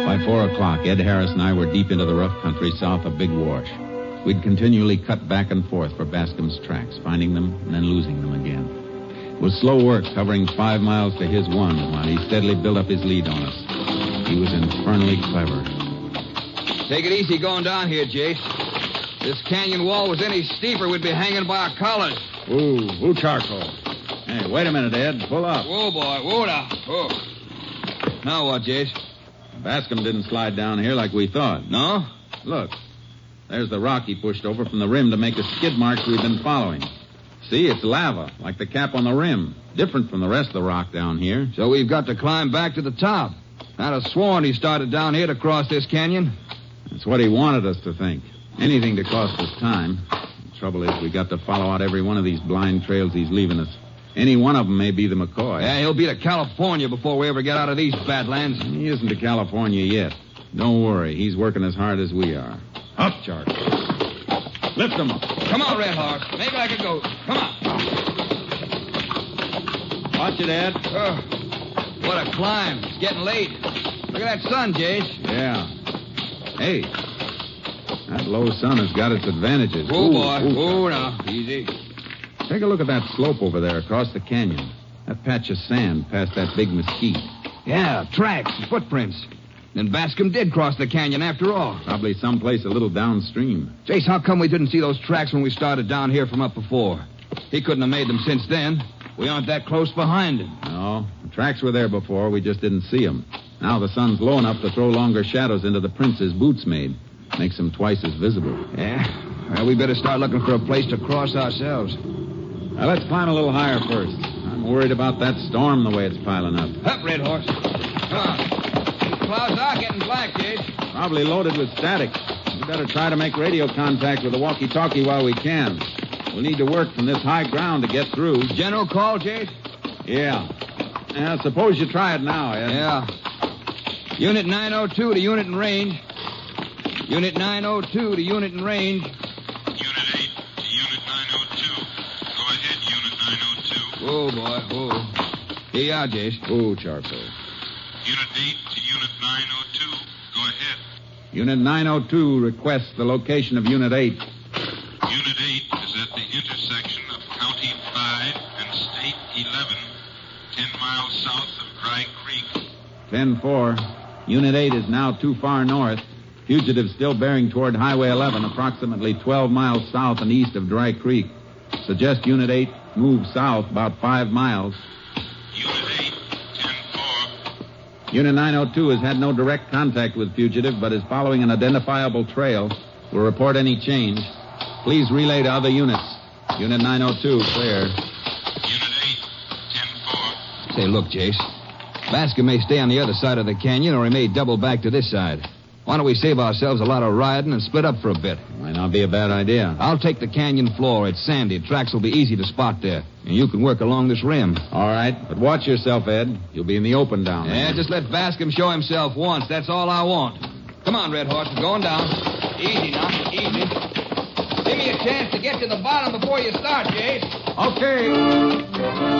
By four o'clock, Ed Harris and I were deep into the rough country south of Big Wash. We'd continually cut back and forth for Bascom's tracks, finding them and then losing them again. It was slow work, covering five miles to his one, while he steadily built up his lead on us. He was infernally clever. Take it easy going down here, Jace. This canyon wall was any steeper, we'd be hanging by our collars. Ooh, ooh, charcoal. Hey, wait a minute, Ed. Pull up. Whoa, boy. Whoa now. Whoa. Now what, Jace? Bascom didn't slide down here like we thought. No? Look. There's the rock he pushed over from the rim to make the skid marks we've been following. See, it's lava, like the cap on the rim. Different from the rest of the rock down here. So we've got to climb back to the top. I'd have sworn he started down here to cross this canyon. That's what he wanted us to think. Anything to cost us time. The trouble is, we got to follow out every one of these blind trails he's leaving us. Any one of them may be the McCoy. Yeah, he'll be to California before we ever get out of these badlands. He isn't to California yet. Don't worry, he's working as hard as we are. Up, Charlie. Lift him up. Come on, Red Horse. Make like a goat. Come on. Watch it, Ed. Oh, what a climb. It's getting late. Look at that sun, Jace. Yeah. Hey, that low sun has got its advantages. Oh, boy. ooh. Whoa, now. Easy. Take a look at that slope over there across the canyon. That patch of sand past that big mesquite. Yeah, tracks, footprints. Then Bascom did cross the canyon after all. Probably someplace a little downstream. Jace, how come we didn't see those tracks when we started down here from up before? He couldn't have made them since then. We aren't that close behind him. No, the tracks were there before. We just didn't see them. Now the sun's low enough to throw longer shadows into the prints his boots made. Makes them twice as visible. Yeah? Well, we better start looking for a place to cross ourselves. Now let's climb a little higher first. I'm worried about that storm the way it's piling up. Up, Red Horse. Come on. Clouds are getting black, Jace. Probably loaded with static. We better try to make radio contact with the walkie-talkie while we can. We'll need to work from this high ground to get through. General call, Jace? Yeah. Yeah, suppose you try it now, Ed. Yeah. Unit 902 to unit in range. Unit 902 to unit in range. Unit 8 to Unit 902. Go ahead, Unit 902. Oh, boy, whoa. Here you are, Jace. Ooh, charcoal. Unit 8 to Unit 902. Go ahead. Unit 902 requests the location of Unit 8. Unit 8 is at the intersection of County 5 and State 11, 10 miles south of Dry Creek. 10 4. Unit 8 is now too far north. Fugitive still bearing toward Highway 11, approximately 12 miles south and east of Dry Creek. Suggest Unit 8 move south about 5 miles. Unit 902 has had no direct contact with fugitive, but is following an identifiable trail. Will report any change. Please relay to other units. Unit 902, clear. Unit 8, 10-4. Say, look, Jace. Bascom may stay on the other side of the canyon, or he may double back to this side. Why don't we save ourselves a lot of riding and split up for a bit? Might not be a bad idea. I'll take the canyon floor. It's sandy. Tracks will be easy to spot there. And you can work along this rim. All right, but watch yourself, Ed. You'll be in the open down there. Yeah, just let Bascom show himself once. That's all I want. Come on, Red Horse. We're going down. Easy now. Easy. Give me a chance to get to the bottom before you start, Jace. Okay.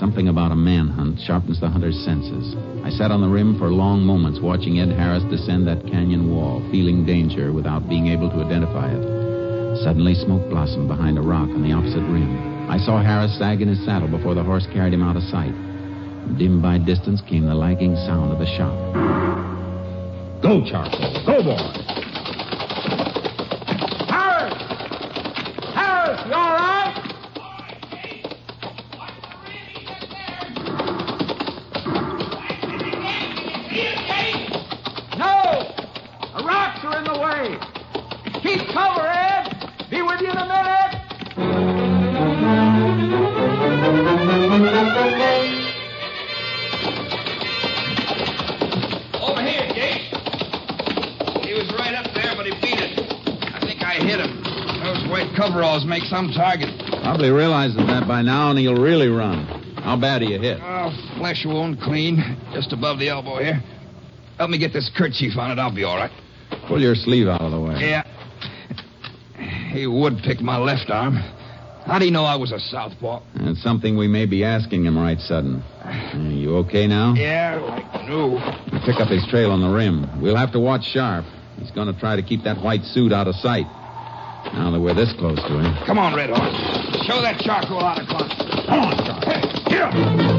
Something about a manhunt sharpens the hunter's senses. I sat on the rim for long moments watching Ed Harris descend that canyon wall, feeling danger without being able to identify it. Suddenly, smoke blossomed behind a rock on the opposite rim. I saw Harris sag in his saddle before the horse carried him out of sight. Dim by distance came the lagging sound of a shot. Go, Charles. Go, boy. Harris! Harris, you all right? Are in the way. Keep cover, Ed. Be with you in a minute. Over here, Jace. He was right up there, but he beat it. I think I hit him. Those white coveralls make some target. Probably realizes that by now, and he'll really run. How bad are you hit? Oh, flesh wound, clean, just above the elbow here. Help me get this kerchief on it. I'll be all right. Pull your sleeve out of the way. Yeah. He would pick my left arm. How'd he know I was a southpaw? It's something we may be asking him right sudden. You okay now? Yeah, like no. Pick up his trail on the rim. We'll have to watch sharp. He's going to try to keep that white suit out of sight. Now that we're this close to him. Come on, Red Horse. Show that charcoal how of class. Come on, Charcoal. Hey, get up.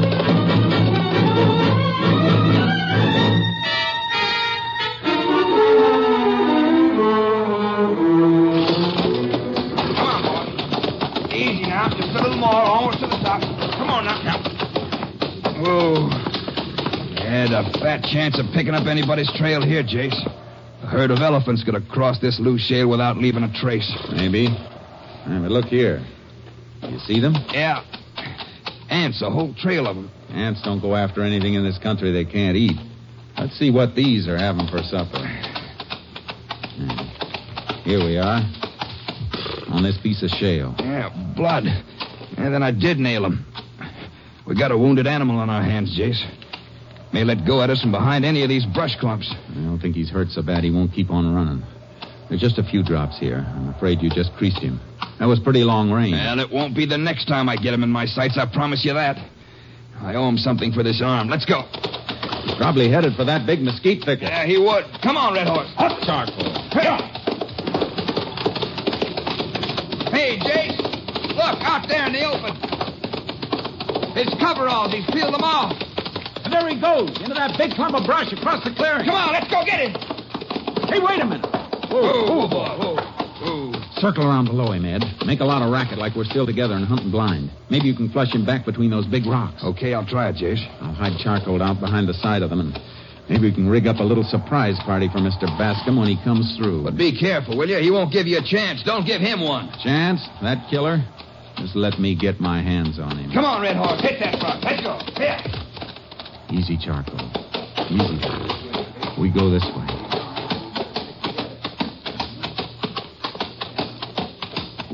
A fat chance of picking up anybody's trail here, Jace. A herd of elephants could have crossed this loose shale without leaving a trace. Maybe. Yeah, but look here. You see them? Yeah. Ants, a whole trail of them. Ants don't go after anything in this country they can't eat. Let's see what these are having for supper. Hmm. Here we are. On this piece of shale. Yeah, blood. And then I did nail him. We got a wounded animal on our hands, Jace. May let go at us from behind any of these brush clumps. I don't think he's hurt so bad he won't keep on running. There's just a few drops here. I'm afraid you just creased him. That was pretty long range. Well, it won't be the next time I get him in my sights, I promise you that. I owe him something for this arm. Let's go. He's probably headed for that big mesquite thicket. Yeah, he would. Come on, Red Horse. Up, Charcoal. Hey, Jace. Look, out there in the open. His coveralls. He's peeled them off. And there he goes, into that big clump of brush across the clearing. Come on, let's go get him. Hey, wait a minute. Whoa, whoa, boy, whoa. Circle around below him, Ed. Make a lot of racket like we're still together and hunting blind. Maybe you can flush him back between those big rocks. Okay, I'll try it, Jace. I'll hide charcoal out behind the side of them, and maybe we can rig up a little surprise party for Mr. Bascom when he comes through. But be careful, will you? He won't give you a chance. Don't give him one. Chance? That killer? Just let me get my hands on him. Come on, Red Horse. Hit that rock. Let's go. Here. Easy, charcoal. Easy. We go this way.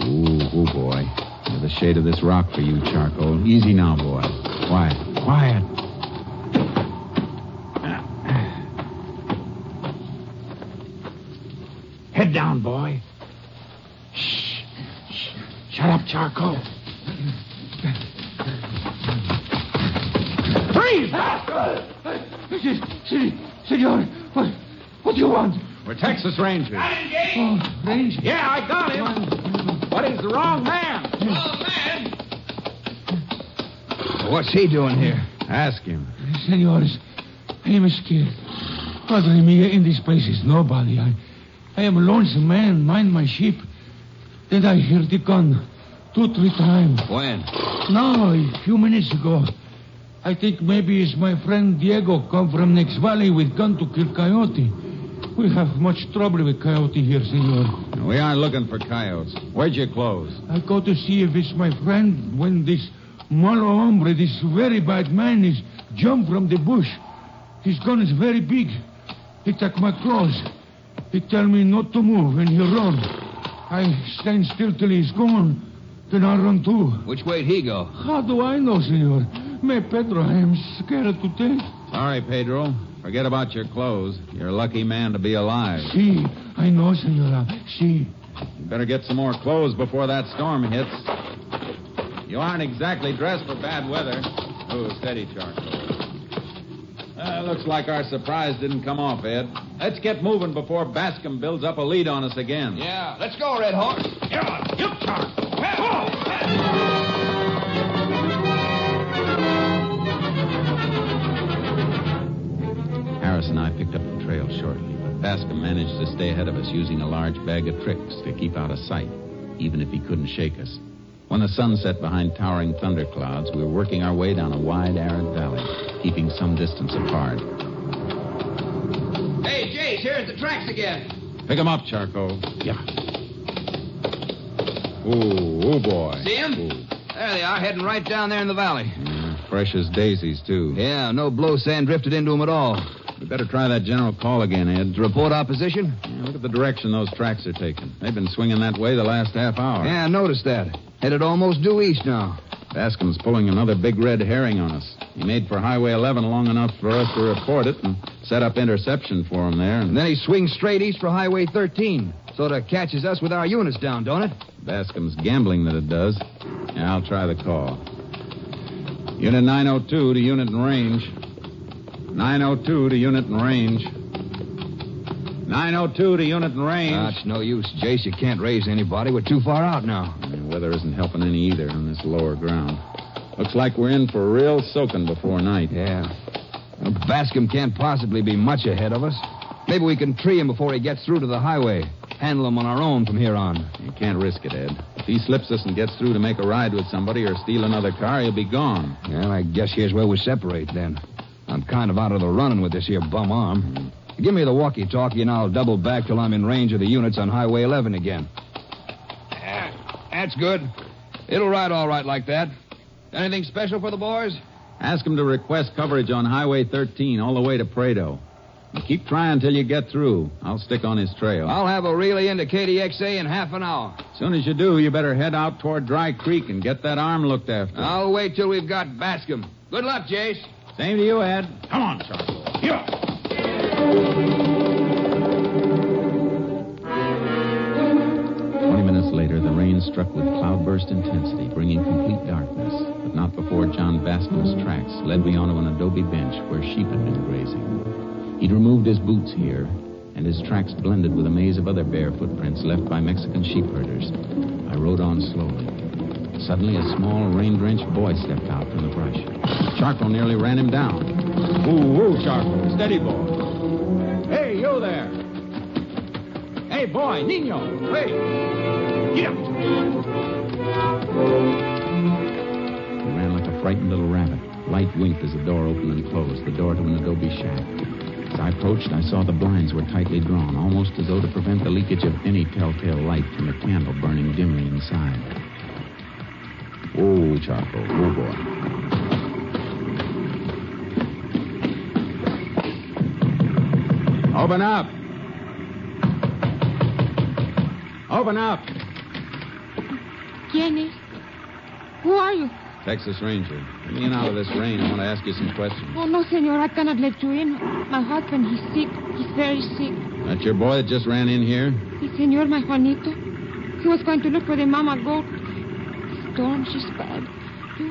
Ooh, oh boy. There's the shade of this rock for you, charcoal. Easy now, boy. Quiet. Quiet. Head down, boy. Shh. Shh. Shut up, Charcoal. Freeze! Senor, what, what do you want? We're Texas Rangers. Oh, Range? Yeah, I got him. But he's the wrong man. Wrong man? What's he doing here? Ask him. Senores, I am scared. Padre mia, in this place is nobody. I, I am a lonesome man, mind my sheep. Then I hear the gun. Two, three times. When? No, a few minutes ago. I think maybe it's my friend Diego come from next valley with gun to kill coyote. We have much trouble with coyote here, senor. We aren't looking for coyotes. Where'd you close? I go to see if it's my friend when this malo hombre, this very bad man, is jump from the bush. His gun is very big. He took my clothes. He tell me not to move and he run. I stand still till he's gone. Then I run too. Which way'd he go? How do I know, senor? Me, Pedro, I am scared to death. Sorry, Pedro. Forget about your clothes. You're a lucky man to be alive. See, I know, senora. See. You better get some more clothes before that storm hits. You aren't exactly dressed for bad weather. Oh, steady, Charcoal. Uh, looks like our surprise didn't come off, Ed. Let's get moving before Bascom builds up a lead on us again. Yeah, let's go, Red Horse. Yeah, you Charcoal. Harris and I picked up the trail shortly, but Bascom managed to stay ahead of us using a large bag of tricks to keep out of sight, even if he couldn't shake us. When the sun set behind towering thunderclouds, we were working our way down a wide, arid valley, keeping some distance apart. Hey, Jace, here's the tracks again. Pick 'em up, Charco. Yeah. Ooh, oh boy. See 'em? There they are, heading right down there in the valley. Fresh as daisies, too. Yeah, no blow sand drifted into 'em at all. We better try that general call again, Ed. To report opposition? Yeah, look at the direction those tracks are taking. They've been swinging that way the last half hour. Yeah, I noticed that. Headed almost due east now. Bascom's pulling another big red herring on us. He made for Highway 11 long enough for us to report it and set up interception for him there. And then he swings straight east for Highway 13. Sort of catches us with our units down, don't it? Bascom's gambling that it does. Yeah, I'll try the call. Unit 902 to unit in range. 902 to unit and range. 902 to unit and range. Ah, That's no use, Jace. You can't raise anybody. We're too far out now. The weather isn't helping any either on this lower ground. Looks like we're in for a real soaking before night. Yeah. Well, Bascom can't possibly be much ahead of us. Maybe we can tree him before he gets through to the highway. Handle him on our own from here on. You can't risk it, Ed. If he slips us and gets through to make a ride with somebody or steal another car, he'll be gone. Well, I guess here's where we separate then. I'm kind of out of the running with this here bum arm. Give me the walkie-talkie and I'll double back till I'm in range of the units on Highway 11 again. Yeah, that's good. It'll ride all right like that. Anything special for the boys? Ask them to request coverage on Highway 13 all the way to Prado. And keep trying until you get through. I'll stick on his trail. I'll have a relay into KDXA in half an hour. As soon as you do, you better head out toward Dry Creek and get that arm looked after. I'll wait till we've got Bascom. Good luck, Jace. Same to you, Ed. Come on, Charcoal. Here. Twenty minutes later, the rain struck with cloudburst intensity, bringing complete darkness, but not before John Bascom's tracks led me onto an adobe bench where sheep had been grazing. He'd removed his boots here, and his tracks blended with a maze of other bare footprints left by Mexican sheep herders. I rode on slowly. Suddenly, a small, rain-drenched boy stepped out from the brush. Charco nearly ran him down. Ooh, ooh, Charcoal. Steady, boy. Hey, you there. Hey, boy, Nino. Hey. Get up. He ran like a frightened little rabbit. Light winked as the door opened and closed, the door to an adobe shack. As I approached, I saw the blinds were tightly drawn, almost as though to prevent the leakage of any telltale light from the candle burning dimly inside. Oh, Charcoal. Oh, boy. Open up. Open up. ¿Quién es? Who are you? Texas Ranger. Get me in out of this rain. I want to ask you some questions. Oh, no, senor. I cannot let you in. My husband, he's sick. He's very sick. That your boy that just ran in here? Sí, senor, my Juanito. He was going to look for the mama goat. Storm. She's bad. You,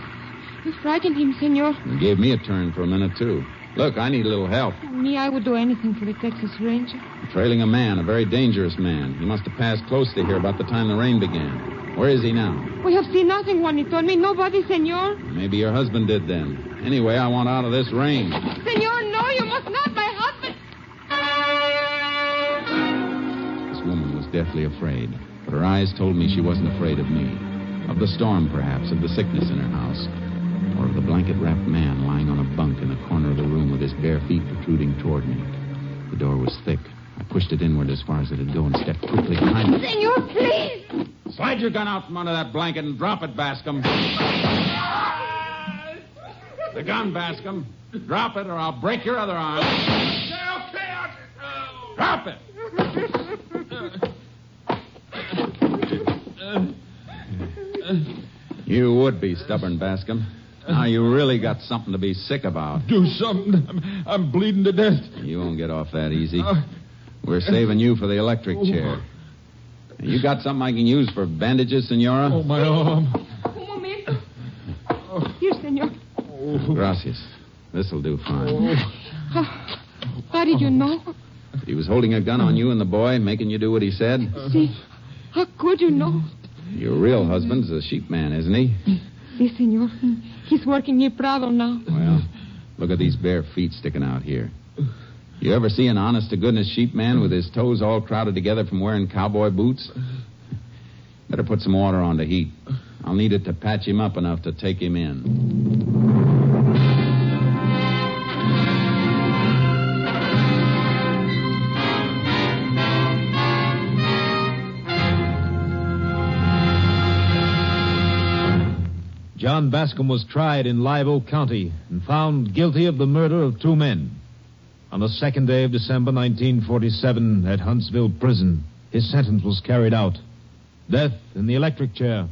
you frightened him, senor. You gave me a turn for a minute, too. Look, I need a little help. Me, I would do anything for the Texas Ranger. Trailing a man, a very dangerous man. He must have passed close to here about the time the rain began. Where is he now? We have seen nothing, Juanito. Me, nobody, senor. Maybe your husband did then. Anyway, I want out of this rain. Senor, no, you must not. My husband. This woman was deathly afraid, but her eyes told me she wasn't afraid of me. Of the storm, perhaps, of the sickness in her house, or of the blanket wrapped man lying on a bunk in the corner of the room with his bare feet protruding toward me. The door was thick. I pushed it inward as far as it'd go and stepped quickly behind it. Senor, please. Slide your gun out from under that blanket and drop it, Bascom. The gun, Bascom. Drop it, or I'll break your other arm. Drop it. You would be stubborn, Bascom. Now you really got something to be sick about. Do something. I'm, I'm bleeding to death. You won't get off that easy. Uh, We're saving you for the electric chair. You got something I can use for bandages, Senora? Oh, my arm. Un momento. Here, senor. Gracias. This'll do fine. How, how did you know? He was holding a gun on you and the boy, making you do what he said. See, how could you know? Your real husband's a sheep man, isn't he? See, senor. He's working near Prado now. Well, look at these bare feet sticking out here. You ever see an honest to goodness sheep man with his toes all crowded together from wearing cowboy boots? Better put some water on to heat. I'll need it to patch him up enough to take him in. John Bascom was tried in Live Oak County and found guilty of the murder of two men. On the second day of December 1947 at Huntsville Prison, his sentence was carried out. Death in the electric chair.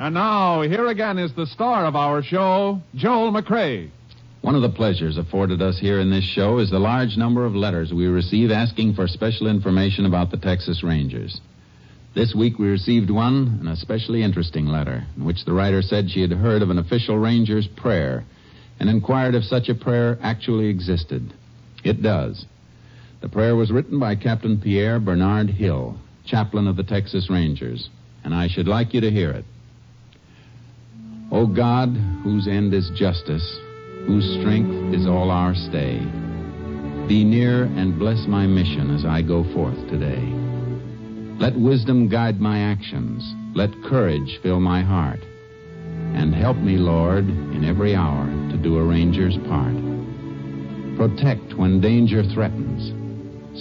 And now, here again is the star of our show, Joel McCrea. One of the pleasures afforded us here in this show is the large number of letters we receive asking for special information about the Texas Rangers. This week we received one, an especially interesting letter, in which the writer said she had heard of an official ranger's prayer and inquired if such a prayer actually existed. It does. The prayer was written by Captain Pierre Bernard Hill, chaplain of the Texas Rangers, and I should like you to hear it. O God, whose end is justice, whose strength is all our stay. Be near and bless my mission as I go forth today. Let wisdom guide my actions. Let courage fill my heart. And help me, Lord, in every hour to do a ranger's part. Protect when danger threatens.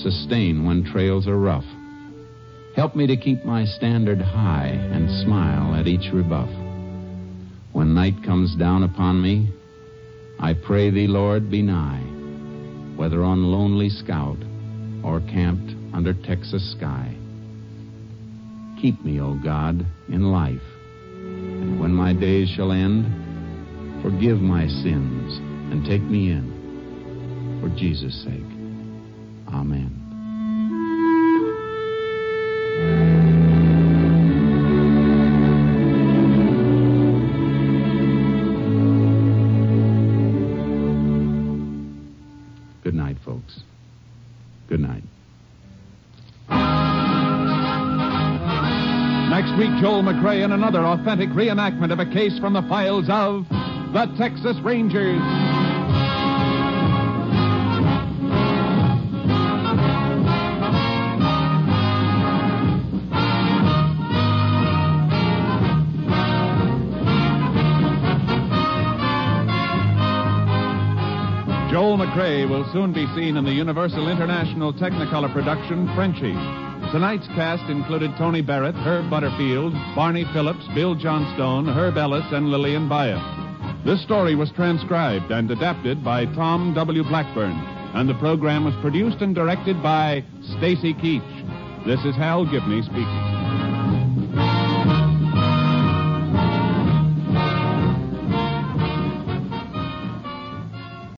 Sustain when trails are rough. Help me to keep my standard high and smile at each rebuff. When night comes down upon me, I pray thee, Lord, be nigh, whether on lonely scout or camped under Texas sky. Keep me, O God, in life, and when my days shall end, forgive my sins and take me in, for Jesus' sake. Amen. McCrea in another authentic reenactment of a case from the files of the Texas Rangers. Joel McCrea will soon be seen in the Universal International Technicolor production Frenchie. Tonight's cast included Tony Barrett, Herb Butterfield, Barney Phillips, Bill Johnstone, Herb Ellis, and Lillian Buyeff. This story was transcribed and adapted by Tom W. Blackburn, and the program was produced and directed by Stacy Keach. This is Hal Gibney speaking.